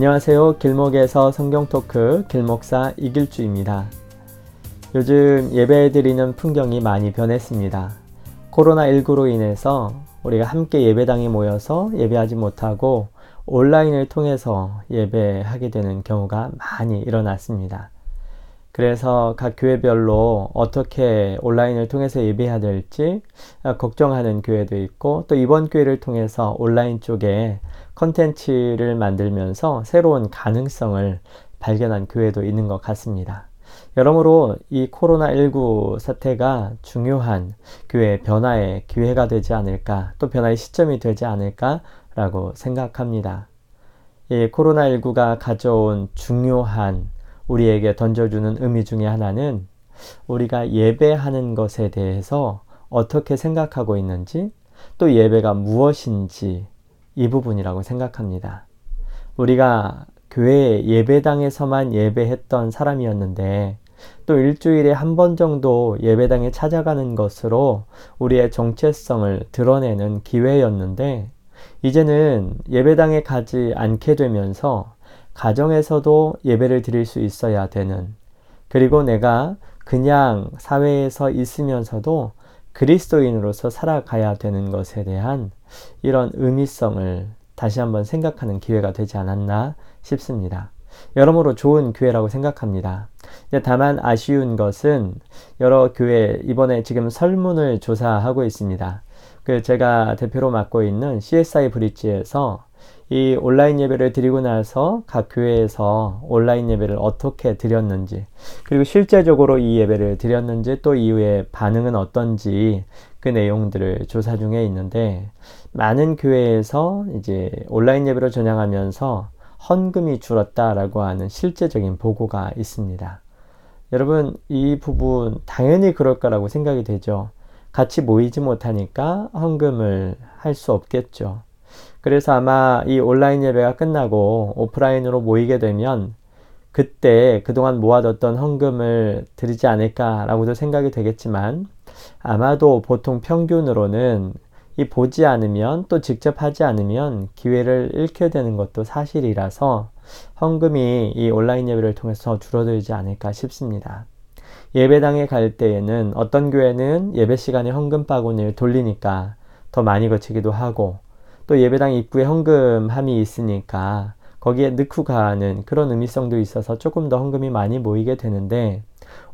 안녕하세요. 길목에서 성경 토크 길목사 이길주입니다. 요즘 예배 드리는 풍경이 많이 변했습니다. 코로나19로 인해서 우리가 함께 예배당에 모여서 예배하지 못하고 온라인을 통해서 예배하게 되는 경우가 많이 일어났습니다. 그래서 각 교회별로 어떻게 온라인을 통해서 예배해야 될지 걱정하는 교회도 있고 또 이번 교회를 통해서 온라인 쪽에 컨텐츠를 만들면서 새로운 가능성을 발견한 교회도 있는 것 같습니다. 여러모로 이 코로나19 사태가 중요한 교회 변화의 기회가 되지 않을까, 또 변화의 시점이 되지 않을까라고 생각합니다. 이 코로나19가 가져온 중요한 우리에게 던져주는 의미 중에 하나는 우리가 예배하는 것에 대해서 어떻게 생각하고 있는지, 또 예배가 무엇인지 이 부분이라고 생각합니다. 우리가 교회 예배당에서만 예배했던 사람이었는데 또 일주일에 한 번 정도 예배당에 찾아가는 것으로 우리의 정체성을 드러내는 기회였는데 이제는 예배당에 가지 않게 되면서 가정에서도 예배를 드릴 수 있어야 되는 그리고 내가 그냥 사회에서 있으면서도 그리스도인으로서 살아가야 되는 것에 대한 이런 의미성을 다시 한번 생각하는 기회가 되지 않았나 싶습니다. 여러모로 좋은 교회라고 생각합니다. 다만 아쉬운 것은 여러 교회 이번에 지금 설문을 조사하고 있습니다. 그 제가 대표로 맡고 있는 CSI 브릿지에서 이 온라인 예배를 드리고 나서 각 교회에서 온라인 예배를 어떻게 드렸는지 그리고 실제적으로 이 예배를 드렸는지 또 이후에 반응은 어떤지 그 내용들을 조사 중에 있는데 많은 교회에서 이제 온라인 예배로 전향하면서 헌금이 줄었다라고 하는 실제적인 보고가 있습니다. 여러분 이 부분 당연히 그럴 거라고 생각이 되죠. 같이 모이지 못하니까 헌금을 할 수 없겠죠. 그래서 아마 이 온라인 예배가 끝나고 오프라인으로 모이게 되면 그때 그동안 모아뒀던 헌금을 드리지 않을까라고도 생각이 되겠지만 아마도 보통 평균으로는 이 보지 않으면 또 직접 하지 않으면 기회를 잃게 되는 것도 사실이라서 헌금이 이 온라인 예배를 통해서 줄어들지 않을까 싶습니다. 예배당에 갈 때에는 어떤 교회는 예배 시간에 헌금 바구니를 돌리니까 더 많이 거치기도 하고 또 예배당 입구에 헌금함이 있으니까 거기에 넣고 가는 그런 의미성도 있어서 조금 더 헌금이 많이 모이게 되는데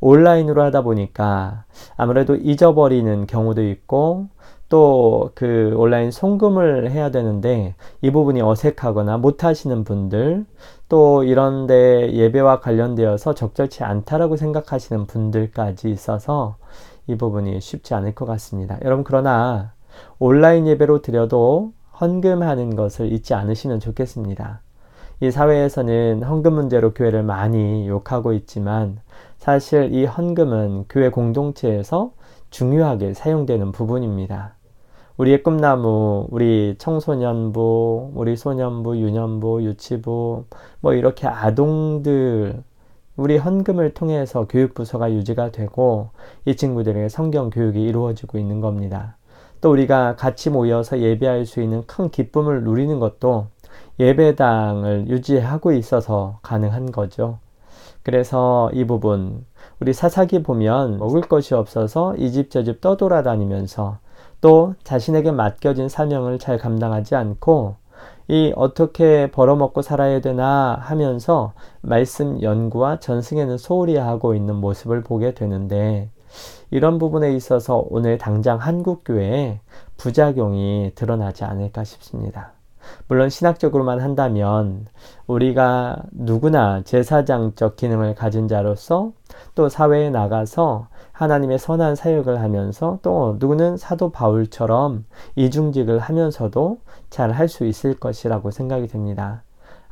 온라인으로 하다 보니까 아무래도 잊어버리는 경우도 있고 또 그 온라인 송금을 해야 되는데 이 부분이 어색하거나 못 하시는 분들 또 이런데 예배와 관련되어서 적절치 않다라고 생각하시는 분들까지 있어서 이 부분이 쉽지 않을 것 같습니다. 여러분 그러나 온라인 예배로 드려도 헌금하는 것을 잊지 않으시면 좋겠습니다. 이 사회에서는 헌금 문제로 교회를 많이 욕하고 있지만 사실 이 헌금은 교회 공동체에서 중요하게 사용되는 부분입니다. 우리의 꿈나무, 우리 청소년부, 우리 소년부, 유년부, 유치부, 뭐 이렇게 아동들, 우리 헌금을 통해서 교육부서가 유지가 되고 이 친구들에게 성경 교육이 이루어지고 있는 겁니다. 또 우리가 같이 모여서 예배할 수 있는 큰 기쁨을 누리는 것도 예배당을 유지하고 있어서 가능한 거죠. 그래서 이 부분 우리 사사기 보면 먹을 것이 없어서 이 집 저 집 떠돌아다니면서 또 자신에게 맡겨진 사명을 잘 감당하지 않고 이 어떻게 벌어먹고 살아야 되나 하면서 말씀 연구와 전승에는 소홀히 하고 있는 모습을 보게 되는데 이런 부분에 있어서 오늘 당장 한국교회에 부작용이 드러나지 않을까 싶습니다. 물론 신학적으로만 한다면 우리가 누구나 제사장적 기능을 가진 자로서 또 사회에 나가서 하나님의 선한 사역을 하면서 또 누구는 사도 바울처럼 이중직을 하면서도 잘 할 수 있을 것이라고 생각이 됩니다.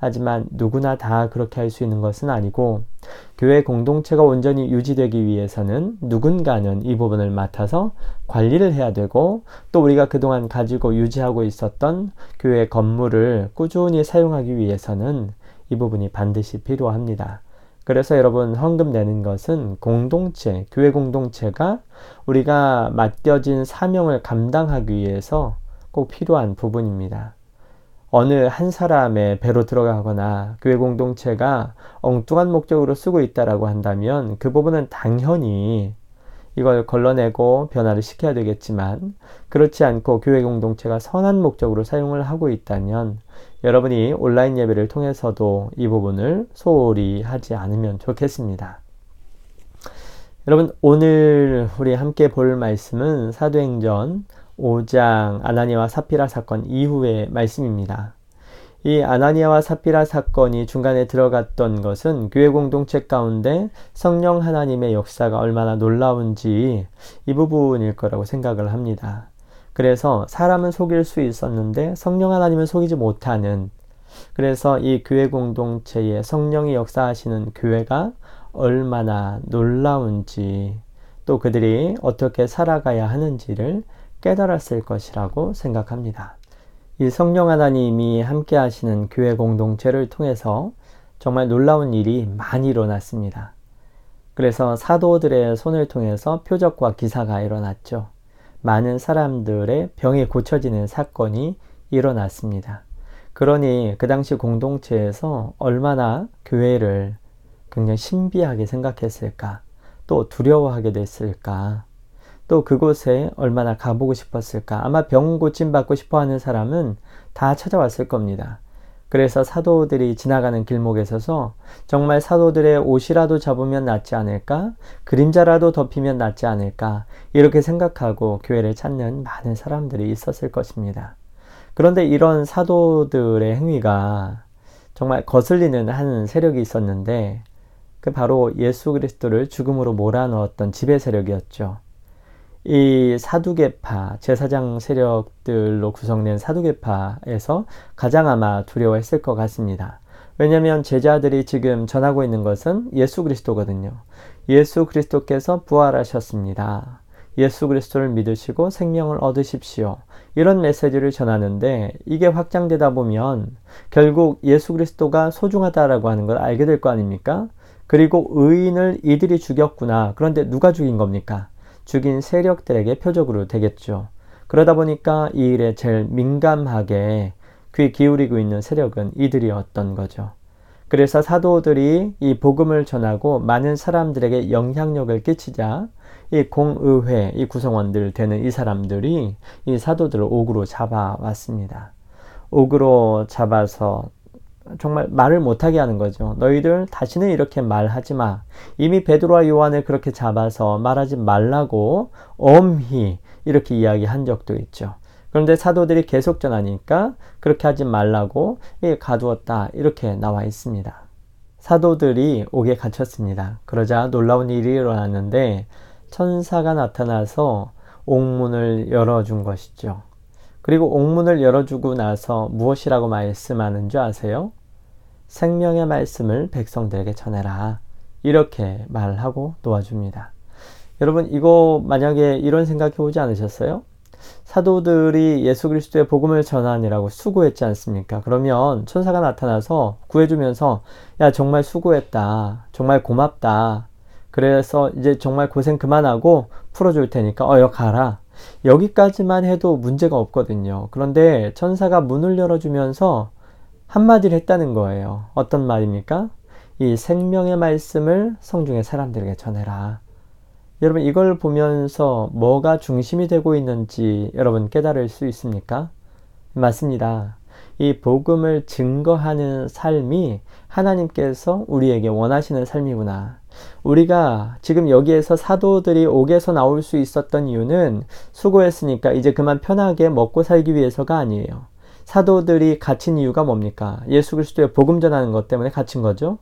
하지만 누구나 다 그렇게 할 수 있는 것은 아니고 교회 공동체가 온전히 유지되기 위해서는 누군가는 이 부분을 맡아서 관리를 해야 되고 또 우리가 그동안 가지고 유지하고 있었던 교회 건물을 꾸준히 사용하기 위해서는 이 부분이 반드시 필요합니다. 그래서 여러분 헌금 내는 것은 공동체, 교회 공동체가 우리가 맡겨진 사명을 감당하기 위해서 꼭 필요한 부분입니다. 어느 한 사람의 배로 들어가거나 교회 공동체가 엉뚱한 목적으로 쓰고 있다라고 한다면 그 부분은 당연히 이걸 걸러내고 변화를 시켜야 되겠지만 그렇지 않고 교회 공동체가 선한 목적으로 사용을 하고 있다면 여러분이 온라인 예배를 통해서도 이 부분을 소홀히 하지 않으면 좋겠습니다. 여러분 오늘 우리 함께 볼 말씀은 사도행전 5장 아나니와 사피라 사건 이후의 말씀입니다. 이 아나니아와 사피라 사건이 중간에 들어갔던 것은 교회 공동체 가운데 성령 하나님의 역사가 얼마나 놀라운지 이 부분일 거라고 생각을 합니다. 그래서 사람은 속일 수 있었는데 성령 하나님은 속이지 못하는 그래서 이 교회 공동체에 성령이 역사하시는 교회가 얼마나 놀라운지 또 그들이 어떻게 살아가야 하는지를 깨달았을 것이라고 생각합니다. 이 성령 하나님이 함께 하시는 교회 공동체를 통해서 정말 놀라운 일이 많이 일어났습니다. 그래서 사도들의 손을 통해서 표적과 기사가 일어났죠. 많은 사람들의 병이 고쳐지는 사건이 일어났습니다. 그러니 그 당시 공동체에서 얼마나 교회를 굉장히 신비하게 생각했을까, 또 두려워하게 됐을까, 또 그곳에 얼마나 가보고 싶었을까. 아마 병 고침 받고 싶어 하는 사람은 다 찾아왔을 겁니다. 그래서 사도들이 지나가는 길목에 서서 정말 사도들의 옷이라도 잡으면 낫지 않을까? 그림자라도 덮이면 낫지 않을까? 이렇게 생각하고 교회를 찾는 많은 사람들이 있었을 것입니다. 그런데 이런 사도들의 행위가 정말 거슬리는 한 세력이 있었는데 그 바로 예수 그리스도를 죽음으로 몰아넣었던 지배 세력이었죠. 이 사두개파, 제사장 세력들로 구성된 사두개파에서 가장 아마 두려워했을 것 같습니다. 왜냐하면 제자들이 지금 전하고 있는 것은 예수 그리스도거든요. 예수 그리스도께서 부활하셨습니다. 예수 그리스도를 믿으시고 생명을 얻으십시오. 이런 메시지를 전하는데 이게 확장되다 보면 결국 예수 그리스도가 소중하다라고 하는 걸 알게 될 거 아닙니까? 그리고 의인을 이들이 죽였구나. 그런데 누가 죽인 겁니까? 죽인 세력들에게 표적으로 되겠죠. 그러다 보니까 이 일에 제일 민감하게 귀 기울이고 있는 세력은 이들이었던 거죠. 그래서 사도들이 이 복음을 전하고 많은 사람들에게 영향력을 끼치자 이 공의회, 이 구성원들 되는 이 사람들이 이 사도들을 옥으로 잡아왔습니다. 옥으로 잡아서 정말 말을 못하게 하는 거죠. 너희들 다시는 이렇게 말하지 마. 이미 베드로와 요한을 그렇게 잡아서 말하지 말라고 엄히 이렇게 이야기한 적도 있죠. 그런데 사도들이 계속 전하니까 그렇게 하지 말라고 가두었다 이렇게 나와 있습니다. 사도들이 옥에 갇혔습니다. 그러자 놀라운 일이 일어났는데 천사가 나타나서 옥문을 열어준 것이죠. 그리고 옥문을 열어주고 나서 무엇이라고 말씀하는 줄 아세요? 생명의 말씀을 백성들에게 전해라. 이렇게 말하고 놓아줍니다. 여러분, 이거 만약에 이런 생각해 보지 않으셨어요? 사도들이 예수 그리스도의 복음을 전하느라고 수고했지 않습니까? 그러면 천사가 나타나서 구해주면서, 야, 정말 수고했다. 정말 고맙다. 그래서 이제 정말 고생 그만하고 풀어줄 테니까, 어, 여 가라. 여기까지만 해도 문제가 없거든요. 그런데 천사가 문을 열어주면서 한마디를 했다는 거예요. 어떤 말입니까? 이 생명의 말씀을 성중의 사람들에게 전해라. 여러분, 이걸 보면서 뭐가 중심이 되고 있는지 여러분 깨달을 수 있습니까? 맞습니다. 이 복음을 증거하는 삶이 하나님께서 우리에게 원하시는 삶이구나. 우리가 지금 여기에서 사도들이 옥에서 나올 수 있었던 이유는 수고했으니까 이제 그만 편하게 먹고 살기 위해서가 아니에요. 사도들이 갇힌 이유가 뭡니까? 예수 그리스도의 복음 전하는 것 때문에 갇힌 거죠.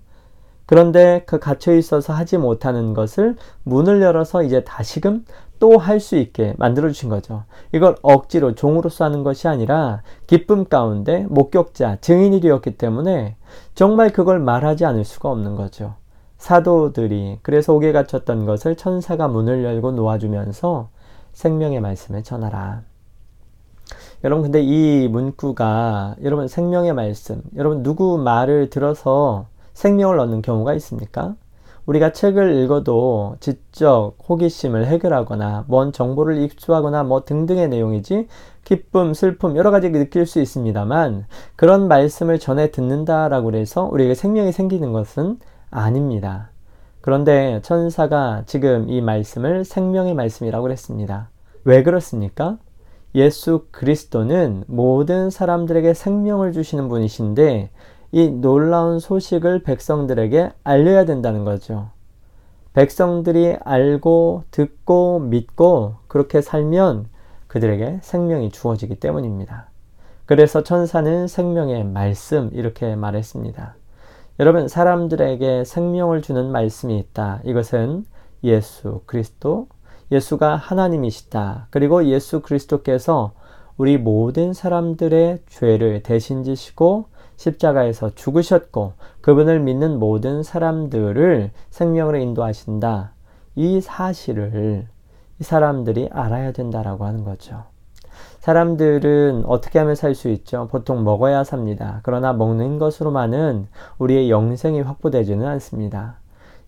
그런데 그 갇혀 있어서 하지 못하는 것을 문을 열어서 이제 다시금 또 할 수 있게 만들어 주신 거죠. 이걸 억지로 종으로서 하는 것이 아니라 기쁨 가운데 목격자, 증인이 되었기 때문에 정말 그걸 말하지 않을 수가 없는 거죠. 사도들이 그래서 옥에 갇혔던 것을 천사가 문을 열고 놓아주면서 생명의 말씀을 전하라. 여러분 근데 이 문구가 여러분 생명의 말씀 여러분 누구 말을 들어서 생명을 얻는 경우가 있습니까? 우리가 책을 읽어도 지적 호기심을 해결하거나 뭔 정보를 입수하거나 뭐 등등의 내용이지 기쁨, 슬픔 여러 가지 느낄 수 있습니다만 그런 말씀을 전해 듣는다라고 해서 우리에게 생명이 생기는 것은 아닙니다. 그런데 천사가 지금 이 말씀을 생명의 말씀이라고 했습니다. 왜 그렇습니까? 예수 그리스도는 모든 사람들에게 생명을 주시는 분이신데 이 놀라운 소식을 백성들에게 알려야 된다는 거죠. 백성들이 알고 듣고 믿고 그렇게 살면 그들에게 생명이 주어지기 때문입니다. 그래서 천사는 생명의 말씀 이렇게 말했습니다. 여러분 사람들에게 생명을 주는 말씀이 있다. 이것은 예수 그리스도 예수가 하나님이시다. 그리고 예수 그리스도께서 우리 모든 사람들의 죄를 대신 지시고 십자가에서 죽으셨고 그분을 믿는 모든 사람들을 생명으로 인도하신다. 이 사실을 이 사람들이 알아야 된다라고 하는 거죠. 사람들은 어떻게 하면 살 수 있죠? 보통 먹어야 삽니다. 그러나 먹는 것으로만은 우리의 영생이 확보되지는 않습니다.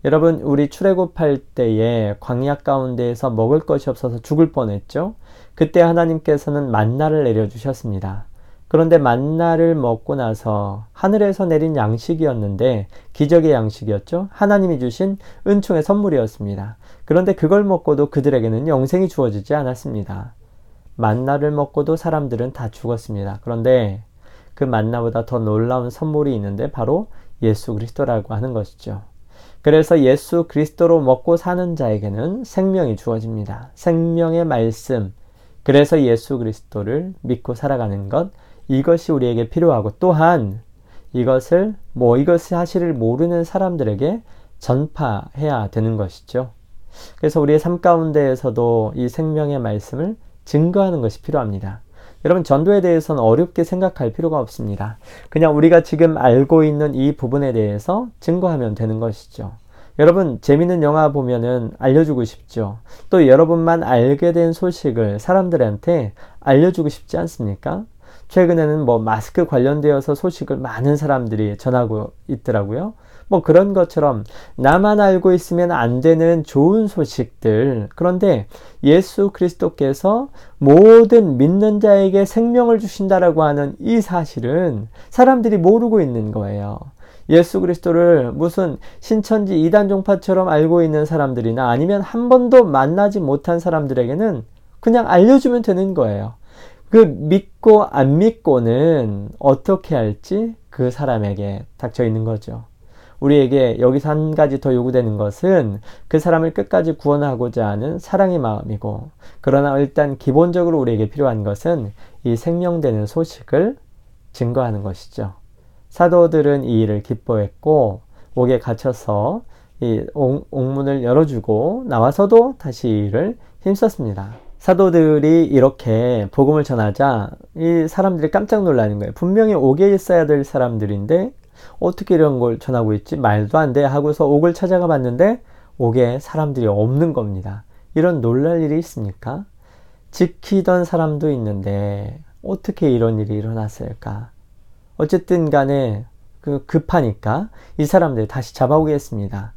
여러분, 우리 출애굽할 때에 광야 가운데에서 먹을 것이 없어서 죽을 뻔했죠? 그때 하나님께서는 만나를 내려주셨습니다. 그런데 만나를 먹고 나서 하늘에서 내린 양식이었는데 기적의 양식이었죠. 하나님이 주신 은총의 선물이었습니다. 그런데 그걸 먹고도 그들에게는 영생이 주어지지 않았습니다. 만나를 먹고도 사람들은 다 죽었습니다. 그런데 그 만나보다 더 놀라운 선물이 있는데 바로 예수 그리스도라고 하는 것이죠. 그래서 예수 그리스도로 먹고 사는 자에게는 생명이 주어집니다. 생명의 말씀. 그래서 예수 그리스도를 믿고 살아가는 것. 이것이 우리에게 필요하고 또한 이것을 뭐 이것 사실을 모르는 사람들에게 전파해야 되는 것이죠. 그래서 우리의 삶 가운데에서도 이 생명의 말씀을 증거하는 것이 필요합니다. 여러분 전도에 대해서는 어렵게 생각할 필요가 없습니다. 그냥 우리가 지금 알고 있는 이 부분에 대해서 증거하면 되는 것이죠. 여러분 재밌는 영화 보면은 알려주고 싶죠. 또 여러분만 알게 된 소식을 사람들한테 알려주고 싶지 않습니까? 최근에는 뭐 마스크 관련되어서 소식을 많은 사람들이 전하고 있더라고요. 뭐 그런 것처럼 나만 알고 있으면 안 되는 좋은 소식들. 그런데 예수 그리스도께서 모든 믿는 자에게 생명을 주신다라고 하는 이 사실은 사람들이 모르고 있는 거예요. 예수 그리스도를 무슨 신천지 이단 종파처럼 알고 있는 사람들이나 아니면 한 번도 만나지 못한 사람들에게는 그냥 알려주면 되는 거예요. 그 믿고 안 믿고는 어떻게 할지 그 사람에게 닥쳐 있는 거죠. 우리에게 여기서 한 가지 더 요구되는 것은 그 사람을 끝까지 구원하고자 하는 사랑의 마음이고, 그러나 일단 기본적으로 우리에게 필요한 것은 이 생명되는 소식을 증거하는 것이죠. 사도들은 이 일을 기뻐했고, 옥에 갇혀서 이 옥문을 열어주고 나와서도 다시 이 일을 힘썼습니다. 사도들이 이렇게 복음을 전하자 이 사람들이 깜짝 놀라는 거예요. 분명히 옥에 있어야 될 사람들인데 어떻게 이런 걸 전하고 있지? 말도 안 돼. 하고서 옥을 찾아가 봤는데 옥에 사람들이 없는 겁니다. 이런 놀랄 일이 있습니까? 지키던 사람도 있는데 어떻게 이런 일이 일어났을까? 어쨌든 간에 그 급하니까 이 사람들 다시 잡아오겠습니다.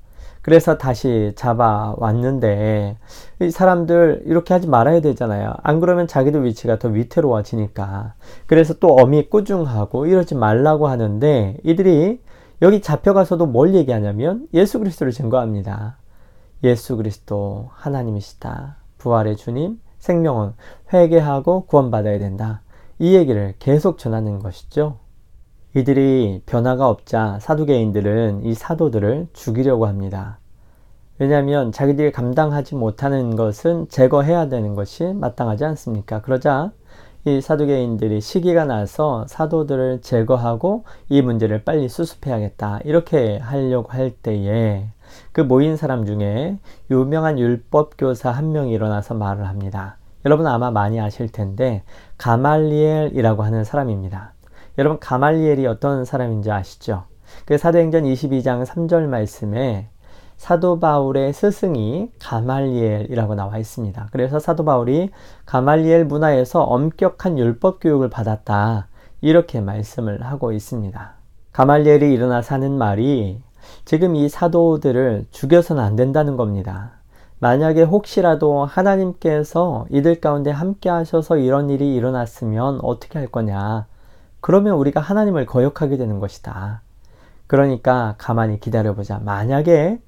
그래서 다시 잡아왔는데 이 사람들 이렇게 하지 말아야 되잖아요. 안 그러면 자기들 위치가 더 위태로워지니까. 그래서 또 어미 꾸중하고 이러지 말라고 하는데 이들이 여기 잡혀가서도 뭘 얘기하냐면 예수 그리스도를 증거합니다. 예수 그리스도 하나님이시다. 부활의 주님, 생명은 회개하고 구원받아야 된다. 이 얘기를 계속 전하는 것이죠. 이들이 변화가 없자 사두개인들은 이 사도들을 죽이려고 합니다. 왜냐하면 자기들이 감당하지 못하는 것은 제거해야 되는 것이 마땅하지 않습니까? 그러자 이 사두개인들이 시기가 나서 사도들을 제거하고 이 문제를 빨리 수습해야겠다. 이렇게 하려고 할 때에 그 모인 사람 중에 유명한 율법교사 한 명이 일어나서 말을 합니다. 여러분 아마 많이 아실 텐데 가말리엘이라고 하는 사람입니다. 여러분 가말리엘이 어떤 사람인지 아시죠? 그 사도행전 22장 3절 말씀에 사도 바울의 스승이 가말리엘이라고 나와 있습니다. 그래서 사도 바울이 가말리엘 문화에서 엄격한 율법 교육을 받았다. 이렇게 말씀을 하고 있습니다. 가말리엘이 일어나서 하는 말이 지금 이 사도들을 죽여서는 안 된다는 겁니다. 만약에 혹시라도 하나님께서 이들 가운데 함께 하셔서 이런 일이 일어났으면 어떻게 할 거냐. 그러면 우리가 하나님을 거역하게 되는 것이다. 그러니까 가만히 기다려보자. 만약에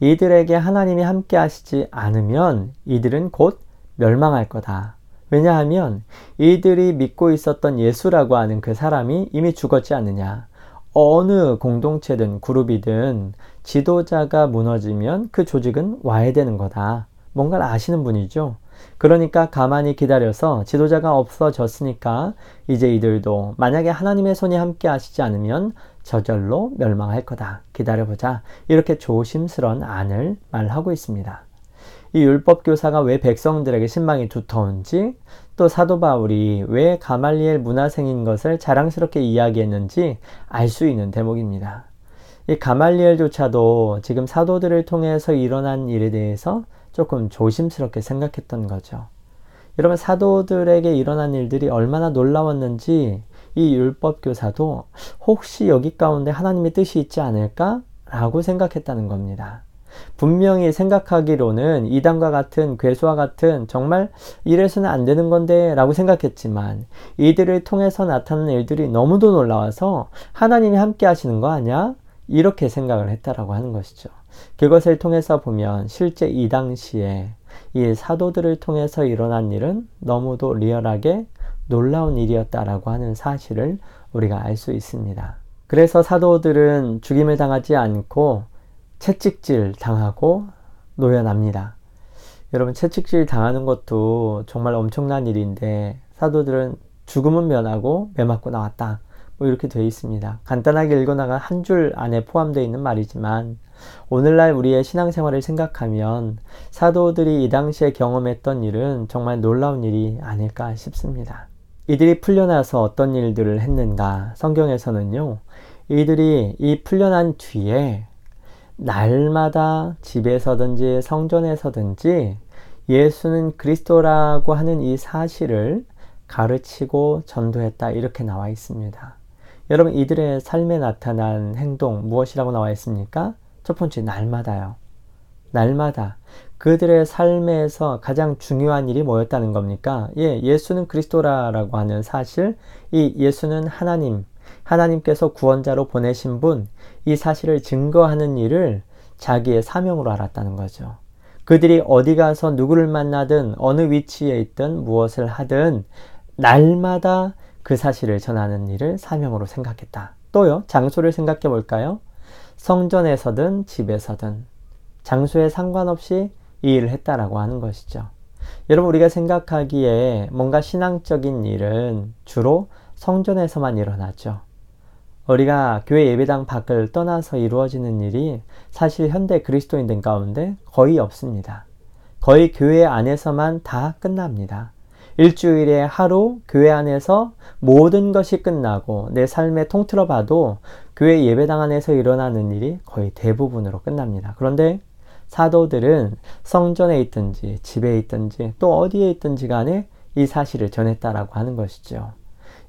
이들에게 하나님이 함께 하시지 않으면 이들은 곧 멸망할 거다. 왜냐하면 이들이 믿고 있었던 예수라고 하는 그 사람이 이미 죽었지 않느냐. 어느 공동체든 그룹이든 지도자가 무너지면 그 조직은 와야 되는 거다. 뭔가를 아시는 분이죠. 그러니까 가만히 기다려서 지도자가 없어졌으니까 이제 이들도 만약에 하나님의 손이 함께 하시지 않으면 저절로 멸망할 거다. 기다려보자. 이렇게 조심스런 안을 말하고 있습니다. 이 율법 교사가 왜 백성들에게 신망이 두터운지 또 사도 바울이 왜 가말리엘 문화생인 것을 자랑스럽게 이야기했는지 알 수 있는 대목입니다. 이 가말리엘조차도 지금 사도들을 통해서 일어난 일에 대해서 조금 조심스럽게 생각했던 거죠. 여러분 사도들에게 일어난 일들이 얼마나 놀라웠는지 이 율법 교사도 혹시 여기 가운데 하나님의 뜻이 있지 않을까 라고 생각했다는 겁니다. 분명히 생각하기로는 이단과 같은 괴수와 같은 정말 이래서는 안 되는 건데 라고 생각했지만 이들을 통해서 나타나는 일들이 너무도 놀라워서 하나님이 함께 하시는 거 아니야? 이렇게 생각을 했다라고 하는 것이죠. 그것을 통해서 보면 실제 이 당시에 이 사도들을 통해서 일어난 일은 너무도 리얼하게 놀라운 일이었다라고 하는 사실을 우리가 알 수 있습니다. 그래서 사도들은 죽임을 당하지 않고 채찍질 당하고 노연합니다. 여러분 채찍질 당하는 것도 정말 엄청난 일인데 사도들은 죽음은 면하고 매 맞고 나왔다. 뭐 이렇게 되어 있습니다. 간단하게 읽어나간 한 줄 안에 포함되어 있는 말이지만 오늘날 우리의 신앙생활을 생각하면 사도들이 이 당시에 경험했던 일은 정말 놀라운 일이 아닐까 싶습니다. 이들이 풀려나서 어떤 일들을 했는가 성경에서는요 이들이 이 풀려난 뒤에 날마다 집에서든지 성전에서든지 예수는 그리스도라고 하는 이 사실을 가르치고 전도했다 이렇게 나와 있습니다. 여러분 이들의 삶에 나타난 행동 무엇이라고 나와 있습니까? 첫 번째 날마다요. 날마다 그들의 삶에서 가장 중요한 일이 뭐였다는 겁니까? 예, 예수는 그리스도라라고 하는 사실, 이 예수는 하나님, 하나님께서 구원자로 보내신 분, 이 사실을 증거하는 일을 자기의 사명으로 알았다는 거죠. 그들이 어디 가서 누구를 만나든 어느 위치에 있든 무엇을 하든 날마다 그 사실을 전하는 일을 사명으로 생각했다. 또요, 장소를 생각해 볼까요? 성전에서든 집에서든 장소에 상관없이 이 일을 했다라고 하는 것이죠. 여러분, 우리가 생각하기에 뭔가 신앙적인 일은 주로 성전에서만 일어나죠. 우리가 교회 예배당 밖을 떠나서 이루어지는 일이 사실 현대 그리스도인들 가운데 거의 없습니다. 거의 교회 안에서만 다 끝납니다. 일주일에 하루 교회 안에서 모든 것이 끝나고 내 삶에 통틀어 봐도 교회 예배당 안에서 일어나는 일이 거의 대부분으로 끝납니다. 그런데 사도들은 성전에 있든지 집에 있든지 또 어디에 있든지 간에 이 사실을 전했다라고 하는 것이죠.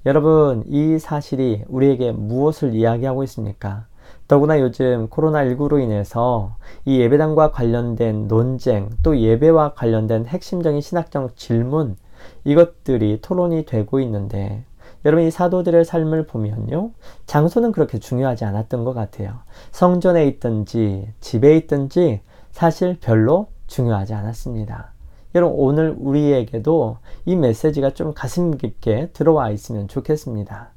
여러분, 이 사실이 우리에게 무엇을 이야기하고 있습니까? 더구나 요즘 코로나19로 인해서 이 예배당과 관련된 논쟁, 또 예배와 관련된 핵심적인 신학적 질문, 이것들이 토론이 되고 있는데, 여러분 이 사도들의 삶을 보면요. 장소는 그렇게 중요하지 않았던 것 같아요. 성전에 있든지 집에 있든지 사실 별로 중요하지 않았습니다. 여러분 오늘 우리에게도 이 메시지가 좀 가슴 깊게 들어와 있으면 좋겠습니다.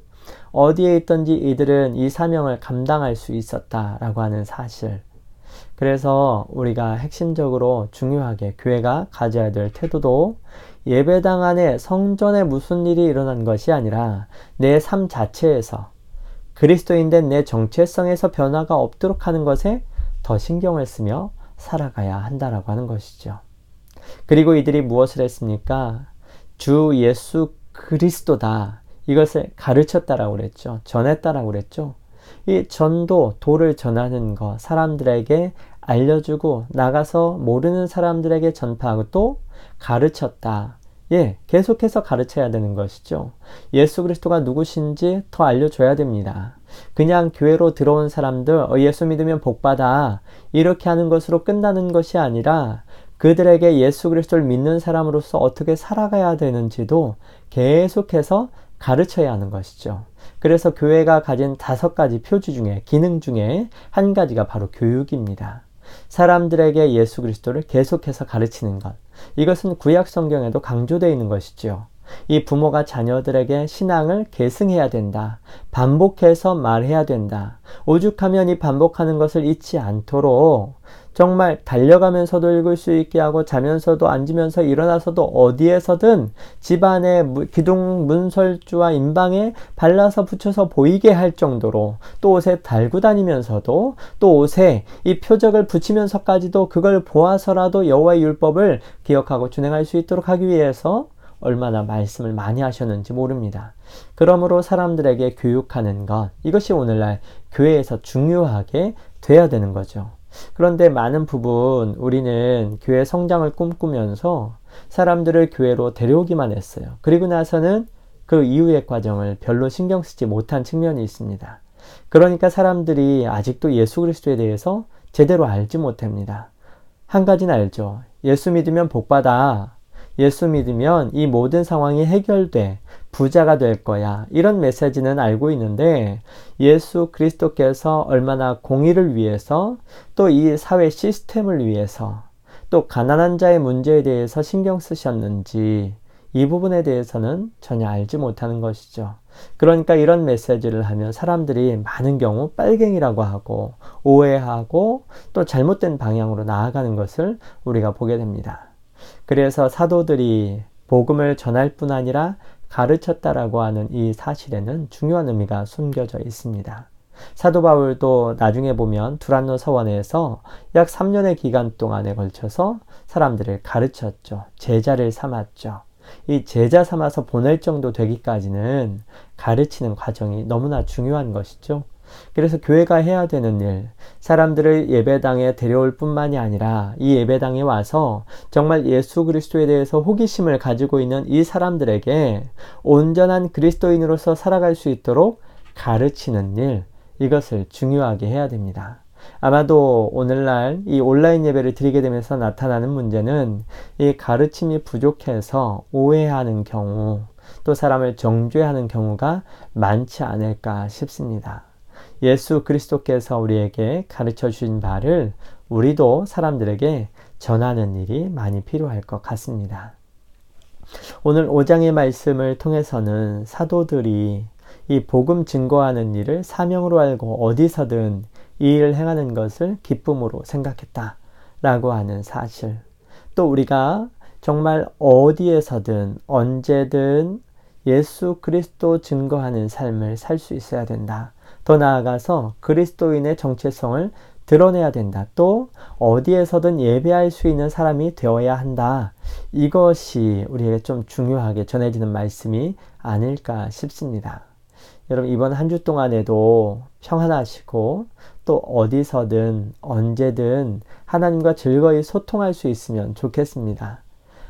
어디에 있든지 이들은 이 사명을 감당할 수 있었다라고 하는 사실. 그래서 우리가 핵심적으로 중요하게 교회가 가져야 될 태도도 예배당 안에 성전에 무슨 일이 일어난 것이 아니라 내 삶 자체에서 그리스도인 된 내 정체성에서 변화가 없도록 하는 것에 더 신경을 쓰며 살아가야 한다라고 하는 것이죠. 그리고 이들이 무엇을 했습니까? 주 예수 그리스도다. 이것을 가르쳤다라고 그랬죠. 전했다라고 그랬죠. 이 전도, 도를 전하는 것, 사람들에게 알려주고 나가서 모르는 사람들에게 전파하고 또 가르쳤다. 예, 계속해서 가르쳐야 되는 것이죠. 예수 그리스도가 누구신지 더 알려줘야 됩니다. 그냥 교회로 들어온 사람들, 어, 예수 믿으면 복받아. 이렇게 하는 것으로 끝나는 것이 아니라 그들에게 예수 그리스도를 믿는 사람으로서 어떻게 살아가야 되는지도 계속해서 가르쳐야 하는 것이죠. 그래서 교회가 가진 다섯 가지 표지 중에, 기능 중에 한 가지가 바로 교육입니다. 사람들에게 예수 그리스도를 계속해서 가르치는 것. 이것은 구약 성경에도 강조되어 있는 것이지요. 이 부모가 자녀들에게 신앙을 계승해야 된다. 반복해서 말해야 된다. 오죽하면 이 반복하는 것을 잊지 않도록 정말 달려가면서도 읽을 수 있게 하고 자면서도 앉으면서 일어나서도 어디에서든 집안의 기둥 문설주와 인방에 발라서 붙여서 보이게 할 정도로 또 옷에 달고 다니면서도 또 옷에 이 표적을 붙이면서까지도 그걸 보아서라도 여호와의 율법을 기억하고 준행할 수 있도록 하기 위해서 얼마나 말씀을 많이 하셨는지 모릅니다. 그러므로 사람들에게 교육하는 것, 이것이 오늘날 교회에서 중요하게 돼야 되는 거죠. 그런데 많은 부분 우리는 교회 성장을 꿈꾸면서 사람들을 교회로 데려오기만 했어요. 그리고 나서는 그 이후의 과정을 별로 신경 쓰지 못한 측면이 있습니다. 그러니까 사람들이 아직도 예수 그리스도에 대해서 제대로 알지 못합니다. 한 가지는 알죠. 예수 믿으면 복받아. 예수 믿으면 이 모든 상황이 해결돼. 부자가 될 거야. 이런 메시지는 알고 있는데 예수 그리스도께서 얼마나 공의를 위해서 또 이 사회 시스템을 위해서 또 가난한 자의 문제에 대해서 신경 쓰셨는지 이 부분에 대해서는 전혀 알지 못하는 것이죠. 그러니까 이런 메시지를 하면 사람들이 많은 경우 빨갱이라고 하고 오해하고 또 잘못된 방향으로 나아가는 것을 우리가 보게 됩니다. 그래서 사도들이 복음을 전할 뿐 아니라 가르쳤다라고 하는 이 사실에는 중요한 의미가 숨겨져 있습니다. 사도 바울도 나중에 보면 두란노 서원에서 약 3년의 기간 동안에 걸쳐서 사람들을 가르쳤죠. 제자를 삼았죠. 이 제자 삼아서 보낼 정도 되기까지는 가르치는 과정이 너무나 중요한 것이죠. 그래서 교회가 해야 되는 일, 사람들을 예배당에 데려올 뿐만이 아니라 이 예배당에 와서 정말 예수 그리스도에 대해서 호기심을 가지고 있는 이 사람들에게 온전한 그리스도인으로서 살아갈 수 있도록 가르치는 일, 이것을 중요하게 해야 됩니다. 아마도 오늘날 이 온라인 예배를 드리게 되면서 나타나는 문제는 이 가르침이 부족해서 오해하는 경우, 또 사람을 정죄하는 경우가 많지 않을까 싶습니다. 예수 그리스도께서 우리에게 가르쳐 주신 바를 우리도 사람들에게 전하는 일이 많이 필요할 것 같습니다. 오늘 5장의 말씀을 통해서는 사도들이 이 복음 증거하는 일을 사명으로 알고 어디서든 이 일을 행하는 것을 기쁨으로 생각했다. 라고 하는 사실. 또 우리가 정말 어디에서든 언제든 예수 그리스도 증거하는 삶을 살 수 있어야 된다. 더 나아가서 그리스도인의 정체성을 드러내야 된다. 또 어디에서든 예배할 수 있는 사람이 되어야 한다. 이것이 우리에게 좀 중요하게 전해지는 말씀이 아닐까 싶습니다. 여러분 이번 한 주 동안에도 평안하시고 또 어디서든 언제든 하나님과 즐거이 소통할 수 있으면 좋겠습니다.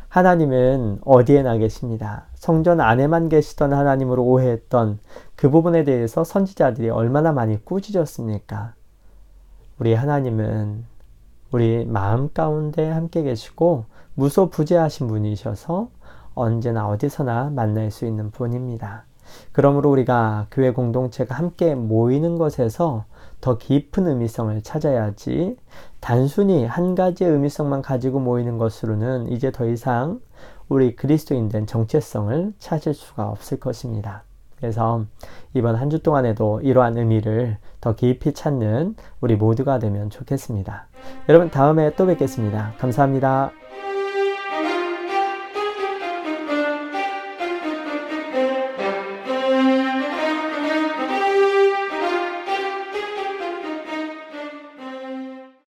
하나님은 어디에 나 계십니다. 성전 안에만 계시던 하나님으로 오해했던 그 부분에 대해서 선지자들이 얼마나 많이 꾸짖었습니까? 우리 하나님은 우리 마음 가운데 함께 계시고 무소부재하신 분이셔서 언제나 어디서나 만날 수 있는 분입니다. 그러므로 우리가 교회 공동체가 함께 모이는 것에서 더 깊은 의미성을 찾아야지 단순히 한 가지의 의미성만 가지고 모이는 것으로는 이제 더 이상 우리 그리스도인 된 정체성을 찾을 수가 없을 것입니다. 그래서 이번 한 주 동안에도 이러한 의미를 더 깊이 찾는 우리 모두가 되면 좋겠습니다. 여러분 다음에 또 뵙겠습니다. 감사합니다.